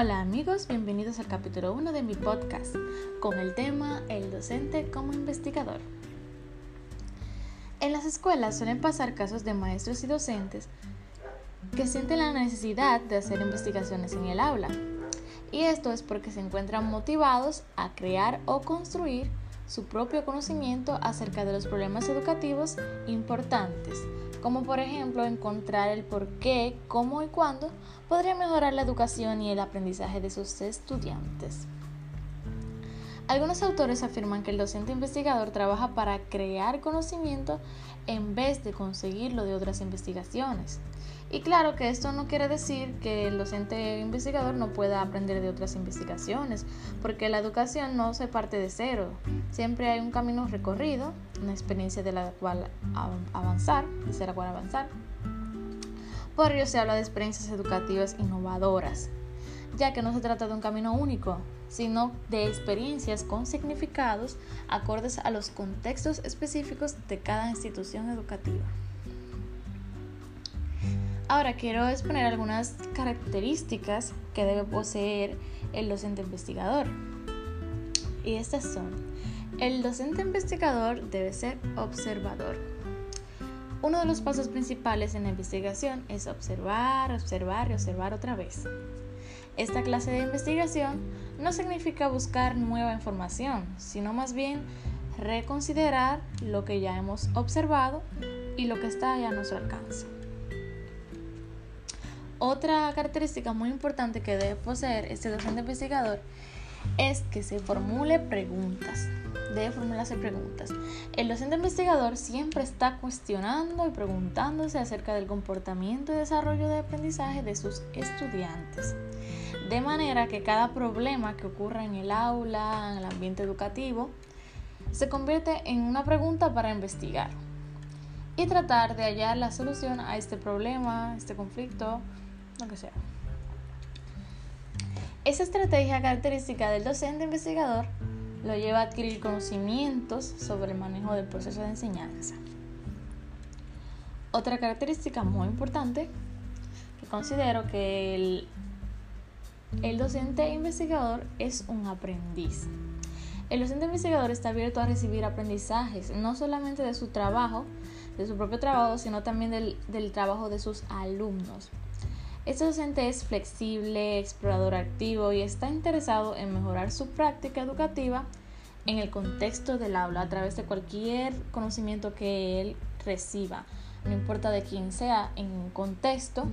Hola amigos, bienvenidos al capítulo 1 de mi podcast con el tema El docente como investigador. En las escuelas suelen pasar casos de maestros y docentes que sienten la necesidad de hacer investigaciones en el aula. Y esto es porque se encuentran motivados a crear o construir su propio conocimiento acerca de los problemas educativos importantes como por ejemplo encontrar el por qué, cómo y cuándo podría mejorar la educación y el aprendizaje de sus estudiantes. Algunos autores afirman que el docente investigador trabaja para crear conocimiento en vez de conseguirlo de otras investigaciones. Y claro que esto no quiere decir que el docente investigador no pueda aprender de otras investigaciones, porque la educación no se parte de cero. Siempre hay un camino recorrido, una experiencia de la cual avanzar, de la cual avanzar. Por ello se habla de experiencias educativas innovadoras, ya que no se trata de un camino único, sino de experiencias con significados acordes a los contextos específicos de cada institución educativa. Ahora quiero exponer algunas características que debe poseer el docente investigador. Y estas son, el docente investigador debe ser observador. Uno de los pasos principales en la investigación es observar, observar y observar otra vez. Esta clase de investigación no significa buscar nueva información, sino más bien reconsiderar lo que ya hemos observado y lo que está ya a nuestro alcance. Otra característica muy importante que debe poseer este docente investigador es que se formule preguntas. Debe formularse preguntas. El docente investigador siempre está cuestionando y preguntándose acerca del comportamiento y desarrollo de aprendizaje de sus estudiantes. De manera que cada problema que ocurra en el aula, en el ambiente educativo, se convierte en una pregunta para investigar y tratar de hallar la solución a este problema, este conflicto lo que sea. Esa estrategia característica del docente investigador lo lleva a adquirir conocimientos sobre el manejo del proceso de enseñanza. Otra característica muy importante que considero que el, el docente investigador es un aprendiz. El docente investigador está abierto a recibir aprendizajes, no solamente de su trabajo, de su propio trabajo, sino también del, trabajo de sus alumnos. Este docente es flexible, explorador activo y está interesado en mejorar su práctica educativa en el contexto del aula a través de cualquier conocimiento que él reciba, no importa de quién sea, en contexto.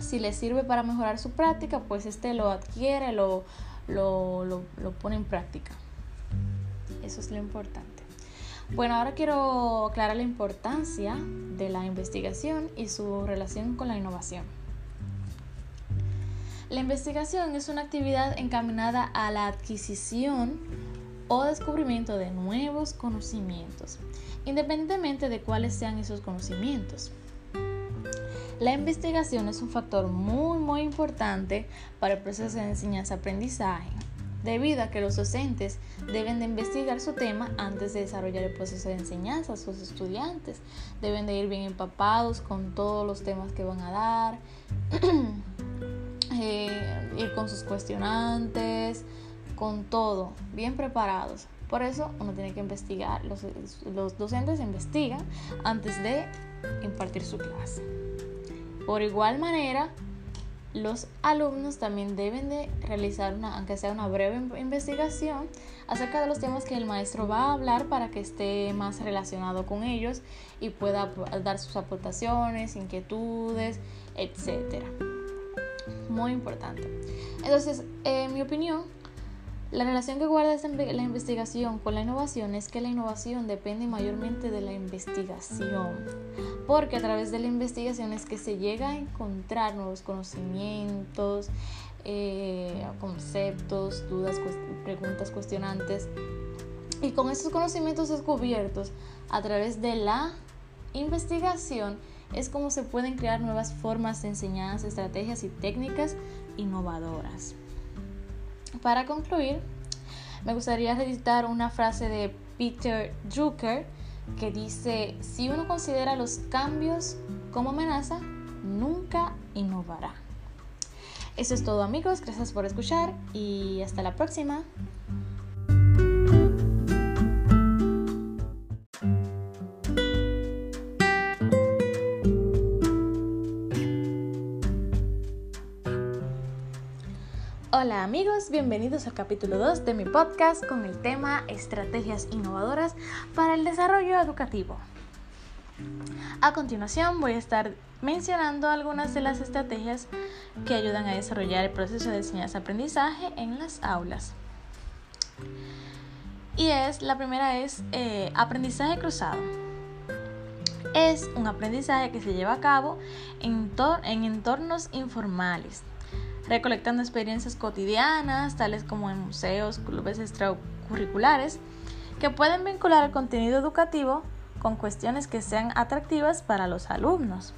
Si le sirve para mejorar su práctica, pues este lo adquiere, lo, lo, lo, lo pone en práctica. Eso es lo importante. Bueno, ahora quiero aclarar la importancia de la investigación y su relación con la innovación. La investigación es una actividad encaminada a la adquisición o descubrimiento de nuevos conocimientos, independientemente de cuáles sean esos conocimientos. La investigación es un factor muy muy importante para el proceso de enseñanza-aprendizaje, debido a que los docentes deben de investigar su tema antes de desarrollar el proceso de enseñanza sus estudiantes. Deben de ir bien empapados con todos los temas que van a dar. Eh, ir con sus cuestionantes, con todo, bien preparados. Por eso uno tiene que investigar, los docentes investigan antes de impartir su clase. Por igual manera, los alumnos también deben de realizar una, aunque sea una breve investigación acerca de los temas que el maestro va a hablar para que esté más relacionado con ellos y pueda dar sus aportaciones, inquietudes, etcétera muy importante. Entonces, en mi opinión, la relación que guarda la investigación con la innovación es que la innovación depende mayormente de la investigación, porque a través de la investigación es que se llega a encontrar nuevos conocimientos, eh, conceptos, dudas, preguntas cuestionantes, y con estos conocimientos descubiertos a través de la investigación, es cómo se pueden crear nuevas formas de enseñanza, estrategias y técnicas innovadoras. Para concluir, me gustaría recitar una frase de Peter Drucker que dice, si uno considera los cambios como amenaza, nunca innovará. Eso es todo amigos, gracias por escuchar y hasta la próxima. Hola amigos, bienvenidos al capítulo 2 de mi podcast con el tema Estrategias innovadoras para el desarrollo educativo. A continuación voy a estar mencionando algunas de las estrategias que ayudan a desarrollar el proceso de enseñanza-aprendizaje en las aulas. Y es, la primera es eh, aprendizaje cruzado. Es un aprendizaje que se lleva a cabo en, en entornos informales recolectando experiencias cotidianas, tales como en museos, clubes extracurriculares, que pueden vincular el contenido educativo con cuestiones que sean atractivas para los alumnos.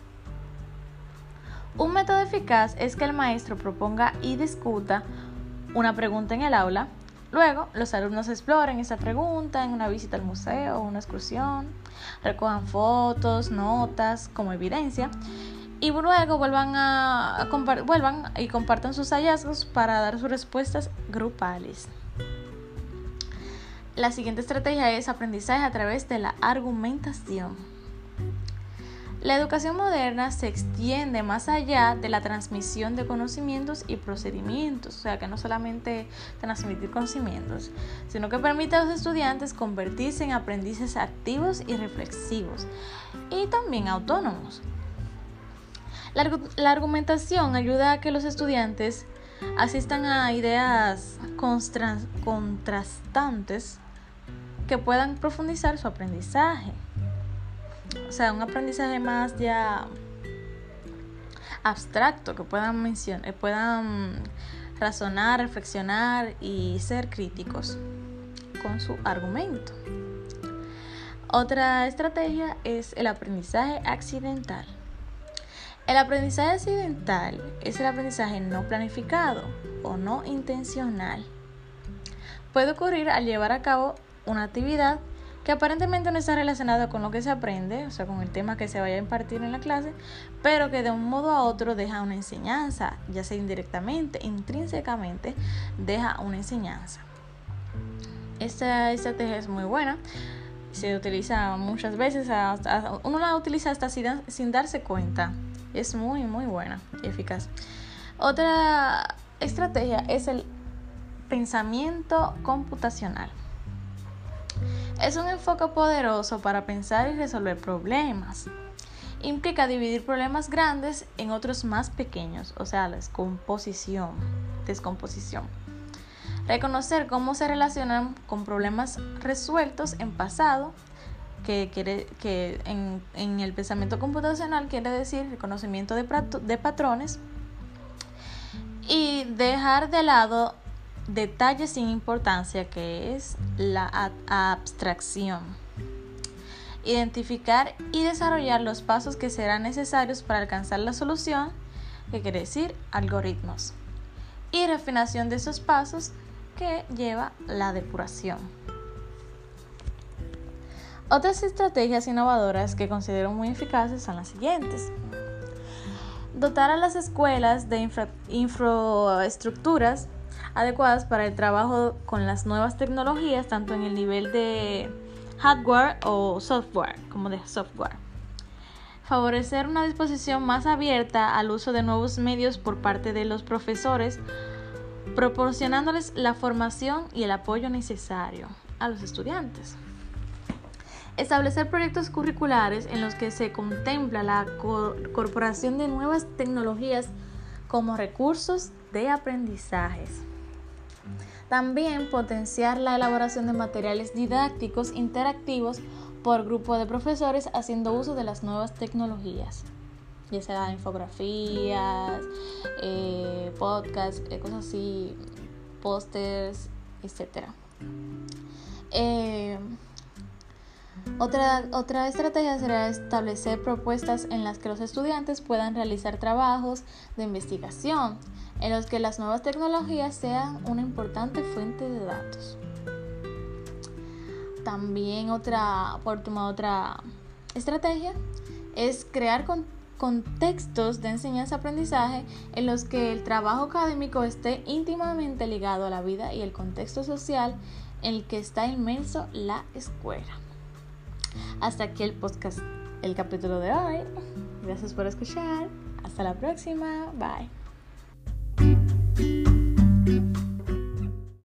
Un método eficaz es que el maestro proponga y discuta una pregunta en el aula, luego los alumnos exploren esa pregunta en una visita al museo o una excursión, recojan fotos, notas como evidencia y luego vuelvan, a, vuelvan y compartan sus hallazgos para dar sus respuestas grupales. La siguiente estrategia es aprendizaje a través de la argumentación. La educación moderna se extiende más allá de la transmisión de conocimientos y procedimientos, o sea que no solamente transmitir conocimientos, sino que permite a los estudiantes convertirse en aprendices activos y reflexivos y también autónomos. La, argumentación ayuda a que los estudiantes asistan a ideas contrastantes que puedan profundizar su aprendizaje. O sea, un aprendizaje más ya abstracto, que puedan mencionar, eh, puedan razonar, reflexionar y ser críticos con su argumento. Otra estrategia es el aprendizaje accidental. El aprendizaje accidental es el aprendizaje no planificado o no intencional. Puede ocurrir al llevar a cabo una actividad que aparentemente no está relacionada con lo que se aprende, o sea, con el tema que se vaya a impartir en la clase, pero que de un modo a otro deja una enseñanza, ya sea indirectamente, intrínsecamente, deja una enseñanza. Esta estrategia es muy buena, se utiliza muchas veces, uno la utiliza hasta sin darse cuenta es muy, muy buena y eficaz. Otra estrategia es el pensamiento computacional. Es un enfoque poderoso para pensar y resolver problemas. Implica dividir problemas grandes en otros más pequeños, o sea, la descomposición. descomposición. Reconocer cómo se relacionan con problemas resueltos en pasado que, quiere, que en, el pensamiento computacional quiere decir reconocimiento de, de patrones y dejar de lado detalles sin importancia que es la abstracción. Identificar y desarrollar los pasos que serán necesarios para alcanzar la solución, que quiere decir algoritmos. Y refinación de esos pasos que lleva la depuración. Otras estrategias innovadoras que considero muy eficaces son las siguientes. Dotar a las escuelas de infraestructuras adecuadas para el trabajo con las nuevas tecnologías, tanto en el nivel de hardware o software, como de software. Favorecer una disposición más abierta al uso de nuevos medios por parte de los profesores, proporcionándoles la formación y el apoyo necesario a los estudiantes. Establecer proyectos curriculares en los que se contempla la incorporación de nuevas tecnologías como recursos de aprendizajes. También potenciar la elaboración de materiales didácticos interactivos por grupo de profesores haciendo uso de las nuevas tecnologías, ya sea infografías, eh, podcasts, eh, cosas así, pósters, etc. Otra, otra estrategia será establecer propuestas en las que los estudiantes puedan realizar trabajos de investigación, en los que las nuevas tecnologías sean una importante fuente de datos. También otra, por último, otra estrategia es crear contextos de enseñanza-aprendizaje en los que el trabajo académico esté íntimamente ligado a la vida y el contexto social en el que está inmenso la escuela. Hasta aquí el podcast, el capítulo de hoy. Gracias por escuchar. Hasta la próxima. Bye.